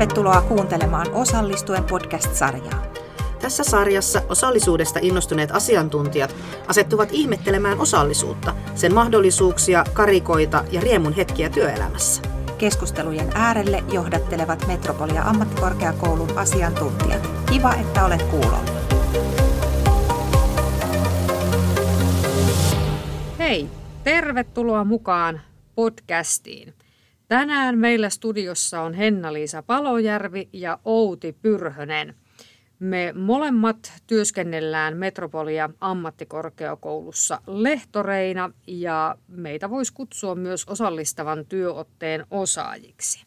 Tervetuloa kuuntelemaan Osallistuen podcast-sarjaa. Tässä sarjassa osallisuudesta innostuneet asiantuntijat asettuvat ihmettelemään osallisuutta, sen mahdollisuuksia, karikoita ja riemun hetkiä työelämässä. Keskustelujen äärelle johdattelevat Metropolia ammattikorkeakoulun asiantuntijat. Kiva, että olet kuulolla. Hei, tervetuloa mukaan podcastiin. Tänään meillä studiossa on Henna-Liisa Palojärvi ja Outi Pyrhönen. Me molemmat työskennellään Metropolia ammattikorkeakoulussa lehtoreina ja meitä voisi kutsua myös osallistavan työotteen osaajiksi.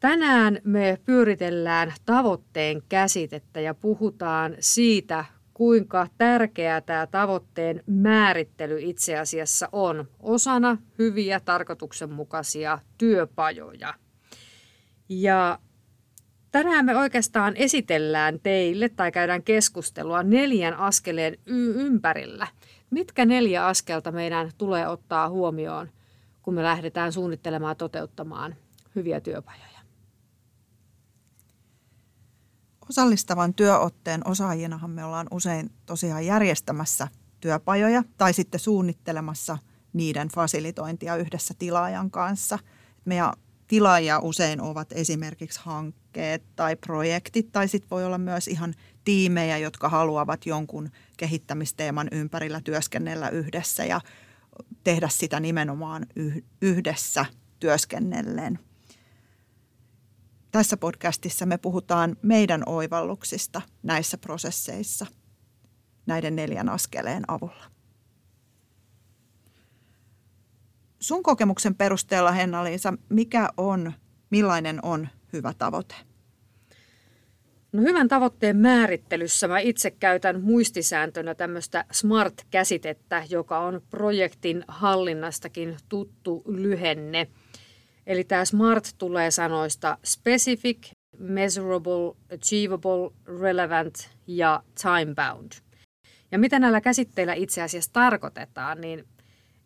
Tänään me pyöritellään tavoitteen käsitettä ja puhutaan siitä, kuinka tärkeää tämä tavoitteen määrittely itse asiassa on osana hyviä tarkoituksenmukaisia työpajoja. Ja tänään me oikeastaan esitellään teille tai käydään keskustelua neljän askeleen y- ympärillä. Mitkä neljä askelta meidän tulee ottaa huomioon, kun me lähdetään suunnittelemaan ja toteuttamaan hyviä työpajoja? Osallistavan työotteen osaajinahan me ollaan usein tosiaan järjestämässä työpajoja tai sitten suunnittelemassa niiden fasilitointia yhdessä tilaajan kanssa. Meidän tilaajia usein ovat esimerkiksi hankkeet tai projektit tai sitten voi olla myös ihan tiimejä, jotka haluavat jonkun kehittämisteeman ympärillä työskennellä yhdessä ja tehdä sitä nimenomaan yhdessä työskennellen. Tässä podcastissa me puhutaan meidän oivalluksista näissä prosesseissa näiden neljän askeleen avulla. Sun kokemuksen perusteella, Henna-Liisa, mikä on, millainen on hyvä tavoite? No hyvän tavoitteen määrittelyssä mä itse käytän muistisääntönä tämmöistä SMART-käsitettä, joka on projektin hallinnastakin tuttu lyhenne – Eli tämä SMART tulee sanoista specific, measurable, achievable, relevant ja time bound. Ja mitä näillä käsitteillä itse asiassa tarkoitetaan, niin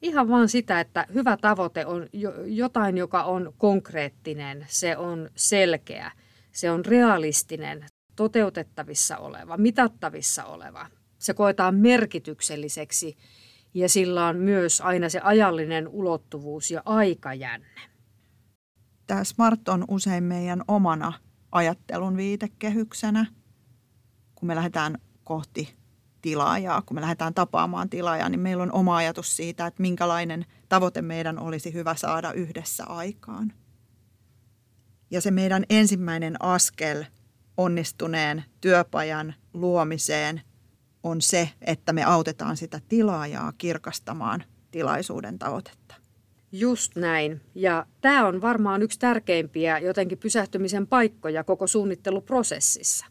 ihan vaan sitä, että hyvä tavoite on jotain, joka on konkreettinen, se on selkeä, se on realistinen, toteutettavissa oleva, mitattavissa oleva. Se koetaan merkitykselliseksi ja sillä on myös aina se ajallinen ulottuvuus ja aikajänne tämä SMART on usein meidän omana ajattelun viitekehyksenä, kun me lähdetään kohti tilaajaa, kun me lähdetään tapaamaan tilaajaa, niin meillä on oma ajatus siitä, että minkälainen tavoite meidän olisi hyvä saada yhdessä aikaan. Ja se meidän ensimmäinen askel onnistuneen työpajan luomiseen on se, että me autetaan sitä tilaajaa kirkastamaan tilaisuuden tavoitetta. Just näin. Ja tämä on varmaan yksi tärkeimpiä jotenkin pysähtymisen paikkoja koko suunnitteluprosessissa.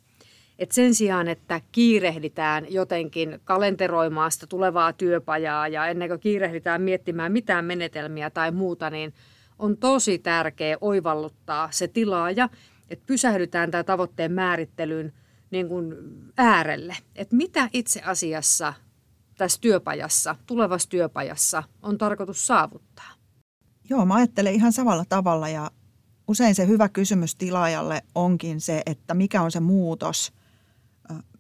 Et sen sijaan, että kiirehditään jotenkin kalenteroimaan sitä tulevaa työpajaa ja ennen kuin kiirehditään miettimään mitään menetelmiä tai muuta, niin on tosi tärkeä oivalluttaa se tilaaja, että pysähdytään tämä tavoitteen määrittelyn niin kuin äärelle. Että mitä itse asiassa tässä työpajassa, tulevassa työpajassa on tarkoitus saavuttaa. Joo, mä ajattelen ihan samalla tavalla ja usein se hyvä kysymys tilaajalle onkin se, että mikä on se muutos,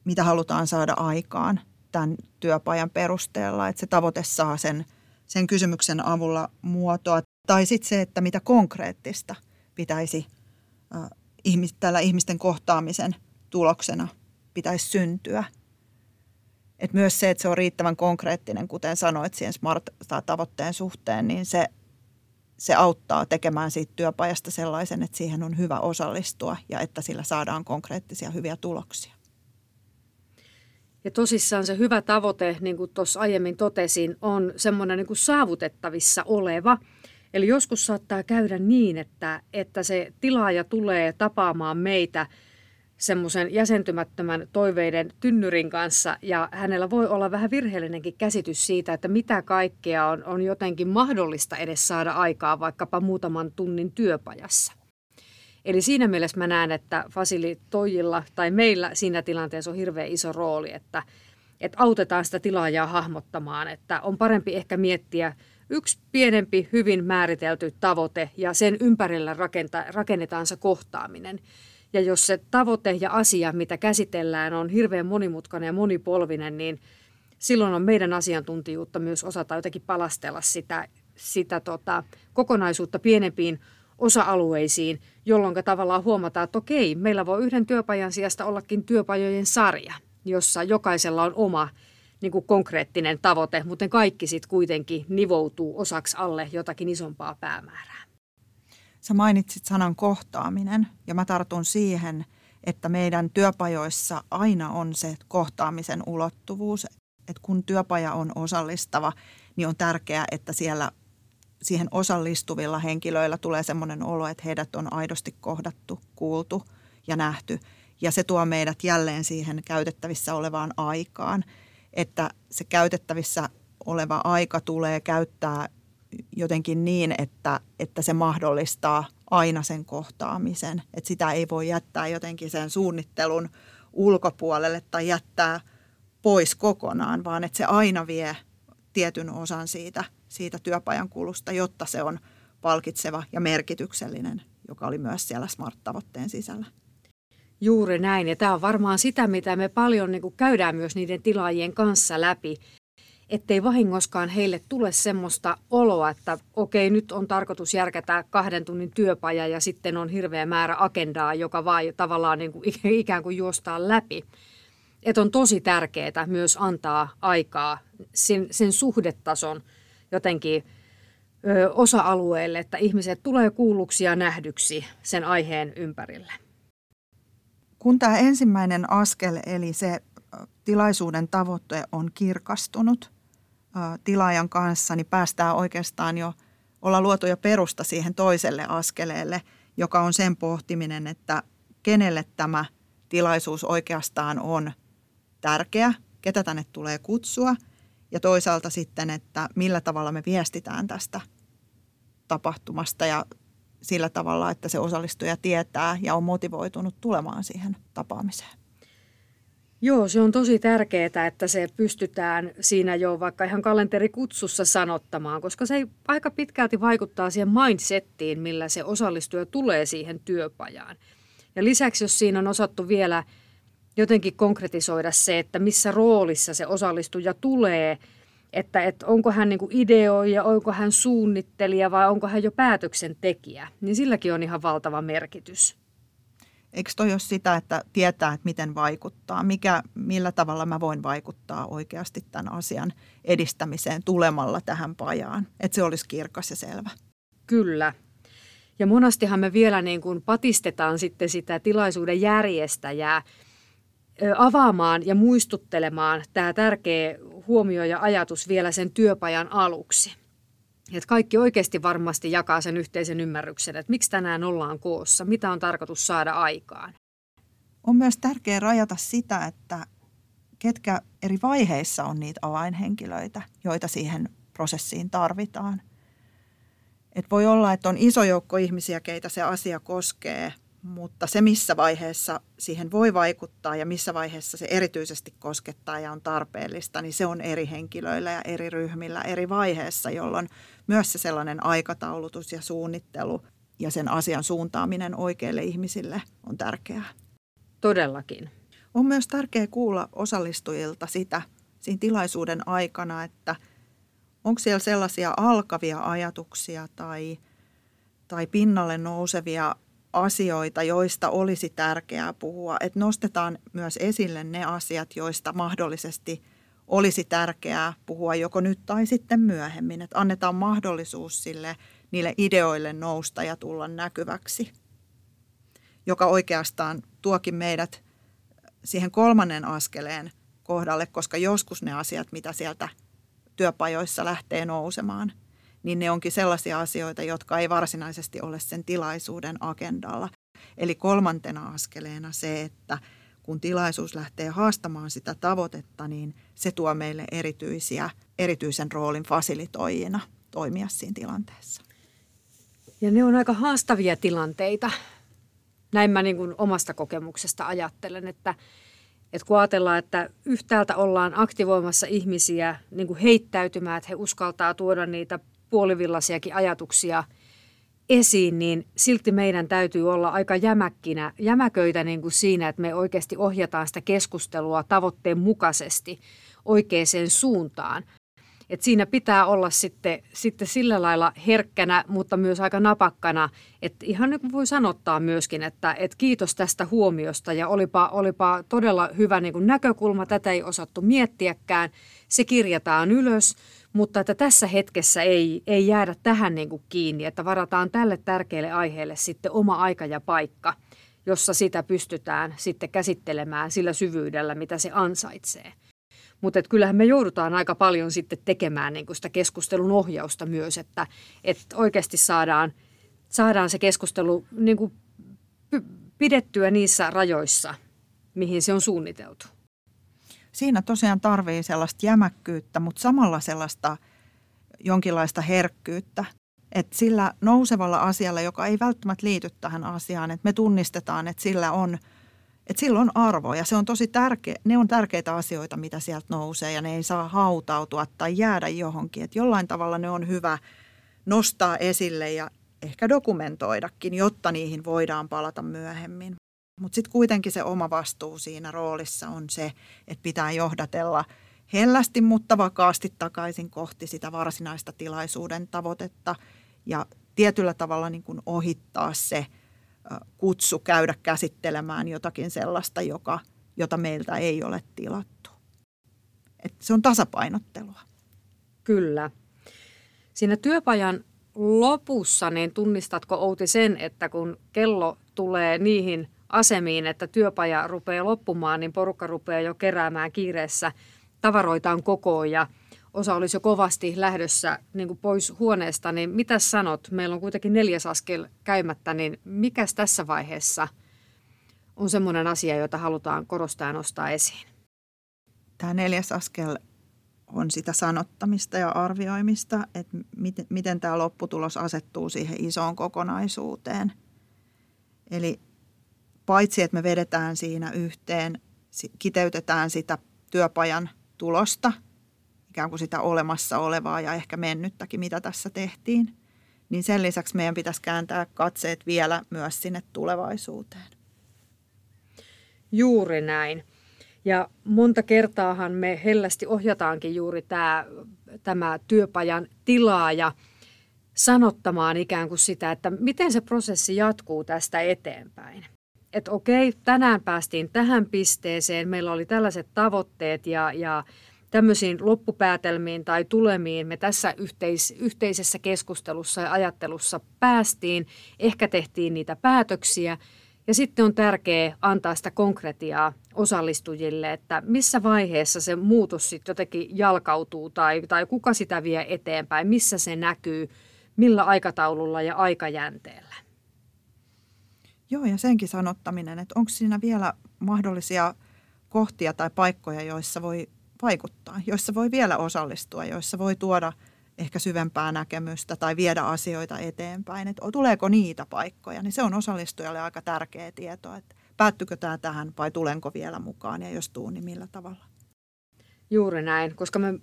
mitä halutaan saada aikaan tämän työpajan perusteella, että se tavoite saa sen, sen kysymyksen avulla muotoa. Tai sitten se, että mitä konkreettista pitäisi tällä ihmisten kohtaamisen tuloksena pitäisi syntyä. Et myös se, että se on riittävän konkreettinen, kuten sanoit siihen SMART-tavoitteen suhteen, niin se se auttaa tekemään siitä työpajasta sellaisen, että siihen on hyvä osallistua ja että sillä saadaan konkreettisia hyviä tuloksia. Ja tosissaan se hyvä tavoite, niin kuin tuossa aiemmin totesin, on semmoinen niin kuin saavutettavissa oleva. Eli joskus saattaa käydä niin, että, että se tilaaja tulee tapaamaan meitä – semmoisen jäsentymättömän toiveiden tynnyrin kanssa ja hänellä voi olla vähän virheellinenkin käsitys siitä, että mitä kaikkea on, on jotenkin mahdollista edes saada aikaa vaikkapa muutaman tunnin työpajassa. Eli siinä mielessä mä näen, että fasilitoijilla tai meillä siinä tilanteessa on hirveän iso rooli, että, että autetaan sitä tilaajaa hahmottamaan, että on parempi ehkä miettiä yksi pienempi, hyvin määritelty tavoite ja sen ympärillä rakennetaan se kohtaaminen. Ja jos se tavoite ja asia, mitä käsitellään, on hirveän monimutkainen ja monipolvinen, niin silloin on meidän asiantuntijuutta myös osata jotenkin palastella sitä, sitä tota, kokonaisuutta pienempiin osa-alueisiin, jolloin tavallaan huomataan, että okei, meillä voi yhden työpajan sijasta ollakin työpajojen sarja, jossa jokaisella on oma niin kuin konkreettinen tavoite, mutta kaikki sitten kuitenkin nivoutuu osaksi alle jotakin isompaa päämäärää. Sä mainitsit sanan kohtaaminen ja mä tartun siihen, että meidän työpajoissa aina on se kohtaamisen ulottuvuus, että kun työpaja on osallistava, niin on tärkeää, että siellä siihen osallistuvilla henkilöillä tulee sellainen olo, että heidät on aidosti kohdattu, kuultu ja nähty. Ja se tuo meidät jälleen siihen käytettävissä olevaan aikaan, että se käytettävissä oleva aika tulee käyttää jotenkin niin, että, että se mahdollistaa aina sen kohtaamisen. Että sitä ei voi jättää jotenkin sen suunnittelun ulkopuolelle tai jättää pois kokonaan, vaan että se aina vie tietyn osan siitä, siitä työpajan kulusta, jotta se on palkitseva ja merkityksellinen, joka oli myös siellä SMART-tavoitteen sisällä. Juuri näin, ja tämä on varmaan sitä, mitä me paljon niin käydään myös niiden tilaajien kanssa läpi, ettei vahingoskaan heille tule semmoista oloa, että okei, nyt on tarkoitus järkätä kahden tunnin työpaja ja sitten on hirveä määrä agendaa, joka vaan tavallaan niin kuin ikään kuin juostaa läpi. Että on tosi tärkeää myös antaa aikaa sen, sen suhdetason jotenkin ö, osa-alueelle, että ihmiset tulee kuulluksi ja nähdyksi sen aiheen ympärille. Kun tämä ensimmäinen askel, eli se tilaisuuden tavoite on kirkastunut tilaajan kanssa, niin päästään oikeastaan jo olla luotu jo perusta siihen toiselle askeleelle, joka on sen pohtiminen, että kenelle tämä tilaisuus oikeastaan on tärkeä, ketä tänne tulee kutsua ja toisaalta sitten, että millä tavalla me viestitään tästä tapahtumasta ja sillä tavalla, että se osallistuja tietää ja on motivoitunut tulemaan siihen tapaamiseen. Joo, se on tosi tärkeää, että se pystytään siinä jo vaikka ihan kalenterikutsussa sanottamaan, koska se aika pitkälti vaikuttaa siihen mindsettiin, millä se osallistuja tulee siihen työpajaan. Ja lisäksi, jos siinä on osattu vielä jotenkin konkretisoida se, että missä roolissa se osallistuja tulee, että, että onko hän niin ideoija, onko hän suunnittelija vai onko hän jo päätöksentekijä, niin silläkin on ihan valtava merkitys. Eikö toi ole sitä, että tietää, että miten vaikuttaa, mikä, millä tavalla mä voin vaikuttaa oikeasti tämän asian edistämiseen tulemalla tähän pajaan, että se olisi kirkas ja selvä. Kyllä. Ja monastihan me vielä niin kuin patistetaan sitten sitä tilaisuuden järjestäjää avaamaan ja muistuttelemaan tämä tärkeä huomio ja ajatus vielä sen työpajan aluksi. Että kaikki oikeasti varmasti jakaa sen yhteisen ymmärryksen, että miksi tänään ollaan koossa, mitä on tarkoitus saada aikaan. On myös tärkeää rajata sitä, että ketkä eri vaiheissa on niitä avainhenkilöitä, joita siihen prosessiin tarvitaan. Et voi olla, että on iso joukko ihmisiä, keitä se asia koskee, mutta se missä vaiheessa siihen voi vaikuttaa ja missä vaiheessa se erityisesti koskettaa ja on tarpeellista, niin se on eri henkilöillä ja eri ryhmillä eri vaiheessa, jolloin myös se sellainen aikataulutus ja suunnittelu ja sen asian suuntaaminen oikeille ihmisille on tärkeää. Todellakin. On myös tärkeää kuulla osallistujilta sitä siinä tilaisuuden aikana, että onko siellä sellaisia alkavia ajatuksia tai, tai pinnalle nousevia asioita, joista olisi tärkeää puhua. Että nostetaan myös esille ne asiat, joista mahdollisesti olisi tärkeää puhua joko nyt tai sitten myöhemmin. Että annetaan mahdollisuus sille niille ideoille nousta ja tulla näkyväksi, joka oikeastaan tuokin meidät siihen kolmannen askeleen kohdalle, koska joskus ne asiat, mitä sieltä työpajoissa lähtee nousemaan – niin ne onkin sellaisia asioita, jotka ei varsinaisesti ole sen tilaisuuden agendalla. Eli kolmantena askeleena se, että kun tilaisuus lähtee haastamaan sitä tavoitetta, niin se tuo meille erityisiä, erityisen roolin fasilitoijina toimia siinä tilanteessa. Ja ne on aika haastavia tilanteita. Näin mä niin kuin omasta kokemuksesta ajattelen, että, että kun ajatellaan, että yhtäältä ollaan aktivoimassa ihmisiä niin kuin heittäytymään, että he uskaltaa tuoda niitä puolivillaisiakin ajatuksia esiin, niin silti meidän täytyy olla aika jämäkkinä, jämäköitä niin kuin siinä, että me oikeasti ohjataan sitä keskustelua tavoitteen mukaisesti oikeaan suuntaan. Et siinä pitää olla sitten, sitten sillä lailla herkkänä, mutta myös aika napakkana. Että ihan niin kuin voi sanottaa myöskin, että, että kiitos tästä huomiosta ja olipa, olipa todella hyvä niin kuin näkökulma. Tätä ei osattu miettiäkään. Se kirjataan ylös, mutta että tässä hetkessä ei, ei jäädä tähän niin kuin kiinni, että varataan tälle tärkeälle aiheelle sitten oma aika ja paikka, jossa sitä pystytään sitten käsittelemään sillä syvyydellä, mitä se ansaitsee. Mutta kyllähän me joudutaan aika paljon sitten tekemään niin sitä keskustelun ohjausta myös, että, että oikeasti saadaan, saadaan se keskustelu niin kuin pidettyä niissä rajoissa, mihin se on suunniteltu. Siinä tosiaan tarvii sellaista jämäkkyyttä, mutta samalla sellaista jonkinlaista herkkyyttä. Että sillä nousevalla asialla, joka ei välttämättä liity tähän asiaan, että me tunnistetaan, että sillä on – että sillä on arvo ja se on tosi tärkeä, ne on tärkeitä asioita, mitä sieltä nousee ja ne ei saa hautautua tai jäädä johonkin. Että jollain tavalla ne on hyvä nostaa esille ja ehkä dokumentoidakin, jotta niihin voidaan palata myöhemmin. Mutta sitten kuitenkin se oma vastuu siinä roolissa on se, että pitää johdatella hellästi, mutta vakaasti takaisin kohti sitä varsinaista tilaisuuden tavoitetta ja tietyllä tavalla niin kuin ohittaa se – kutsu käydä käsittelemään jotakin sellaista, joka, jota meiltä ei ole tilattu. Et se on tasapainottelua. Kyllä. Siinä työpajan lopussa, niin tunnistatko Outi sen, että kun kello tulee niihin asemiin, että työpaja rupeaa loppumaan, niin porukka rupeaa jo keräämään kiireessä tavaroitaan kokoon ja – osa olisi jo kovasti lähdössä niin kuin pois huoneesta, niin mitä sanot? Meillä on kuitenkin neljäs askel käymättä, niin mikäs tässä vaiheessa on semmoinen asia, jota halutaan korostaa ja nostaa esiin? Tämä neljäs askel on sitä sanottamista ja arvioimista, että miten, miten tämä lopputulos asettuu siihen isoon kokonaisuuteen. Eli paitsi, että me vedetään siinä yhteen, kiteytetään sitä työpajan tulosta – ikään kuin sitä olemassa olevaa ja ehkä mennyttäkin, mitä tässä tehtiin. Niin sen lisäksi meidän pitäisi kääntää katseet vielä myös sinne tulevaisuuteen. Juuri näin. Ja monta kertaahan me hellästi ohjataankin juuri tämä, tämä työpajan tilaaja sanottamaan ikään kuin sitä, että miten se prosessi jatkuu tästä eteenpäin. Että okei, tänään päästiin tähän pisteeseen, meillä oli tällaiset tavoitteet ja, ja tämmöisiin loppupäätelmiin tai tulemiin me tässä yhteis- yhteisessä keskustelussa ja ajattelussa päästiin. Ehkä tehtiin niitä päätöksiä ja sitten on tärkeää antaa sitä konkretiaa osallistujille, että missä vaiheessa se muutos sitten jotenkin jalkautuu tai, tai kuka sitä vie eteenpäin, missä se näkyy, millä aikataululla ja aikajänteellä. Joo, ja senkin sanottaminen, että onko siinä vielä mahdollisia kohtia tai paikkoja, joissa voi vaikuttaa, joissa voi vielä osallistua, joissa voi tuoda ehkä syvempää näkemystä tai viedä asioita eteenpäin. Että tuleeko niitä paikkoja, niin se on osallistujalle aika tärkeä tieto, että päättykö tämä tähän vai tulenko vielä mukaan ja jos tuun, niin millä tavalla. Juuri näin, koska me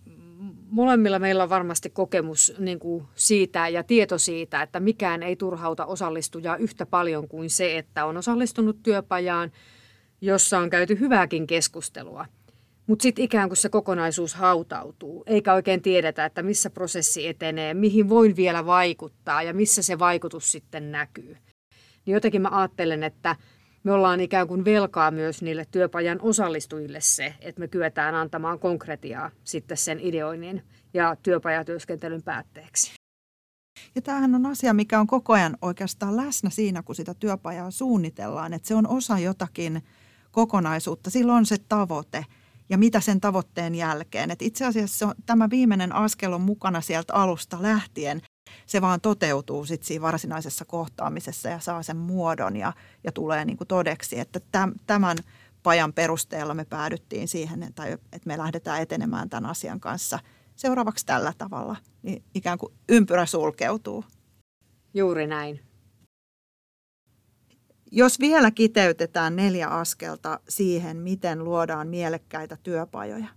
molemmilla meillä on varmasti kokemus niin kuin siitä ja tieto siitä, että mikään ei turhauta osallistujaa yhtä paljon kuin se, että on osallistunut työpajaan, jossa on käyty hyvääkin keskustelua – mutta sitten ikään kuin se kokonaisuus hautautuu, eikä oikein tiedetä, että missä prosessi etenee, mihin voin vielä vaikuttaa ja missä se vaikutus sitten näkyy. Niin jotenkin mä ajattelen, että me ollaan ikään kuin velkaa myös niille työpajan osallistujille se, että me kyetään antamaan konkretiaa sitten sen ideoinnin ja työpajatyöskentelyn päätteeksi. Ja tämähän on asia, mikä on koko ajan oikeastaan läsnä siinä, kun sitä työpajaa suunnitellaan, että se on osa jotakin kokonaisuutta. Silloin on se tavoite – ja mitä sen tavoitteen jälkeen. Et itse asiassa tämä viimeinen askel on mukana sieltä alusta lähtien. Se vaan toteutuu sitten siinä varsinaisessa kohtaamisessa ja saa sen muodon ja, ja tulee niin kuin todeksi, että tämän pajan perusteella me päädyttiin siihen, että, että me lähdetään etenemään tämän asian kanssa seuraavaksi tällä tavalla. Niin ikään kuin ympyrä sulkeutuu. Juuri näin. Jos vielä kiteytetään neljä askelta siihen, miten luodaan mielekkäitä työpajoja.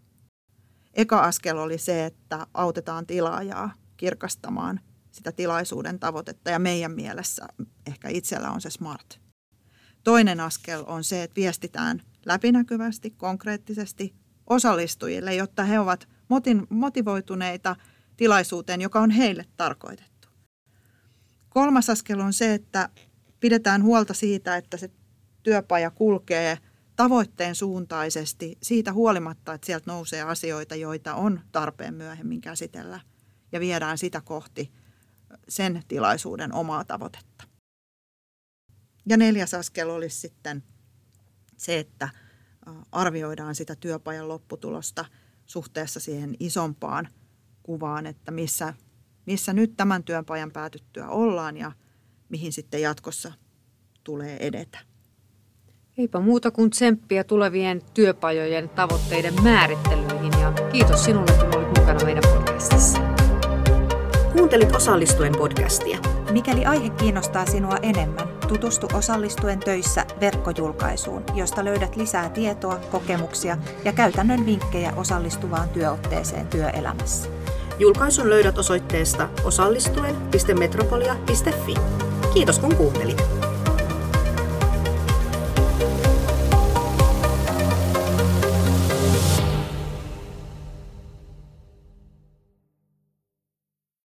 Eka askel oli se, että autetaan tilaajaa kirkastamaan sitä tilaisuuden tavoitetta ja meidän mielessä ehkä itsellä on se smart. Toinen askel on se, että viestitään läpinäkyvästi, konkreettisesti osallistujille, jotta he ovat motivoituneita tilaisuuteen, joka on heille tarkoitettu. Kolmas askel on se, että pidetään huolta siitä, että se työpaja kulkee tavoitteen suuntaisesti siitä huolimatta, että sieltä nousee asioita, joita on tarpeen myöhemmin käsitellä ja viedään sitä kohti sen tilaisuuden omaa tavoitetta. Ja neljäs askel olisi sitten se, että arvioidaan sitä työpajan lopputulosta suhteessa siihen isompaan kuvaan, että missä, missä nyt tämän työpajan päätyttyä ollaan ja mihin sitten jatkossa tulee edetä. Eipä muuta kuin tsemppiä tulevien työpajojen tavoitteiden määrittelyihin ja kiitos sinulle, kun olit mukana meidän podcastissa. Kuuntelit osallistuen podcastia. Mikäli aihe kiinnostaa sinua enemmän, tutustu osallistuen töissä verkkojulkaisuun, josta löydät lisää tietoa, kokemuksia ja käytännön vinkkejä osallistuvaan työotteeseen työelämässä. Julkaisun löydät osoitteesta osallistuen.metropolia.fi. Kiitos kun kuuntelit.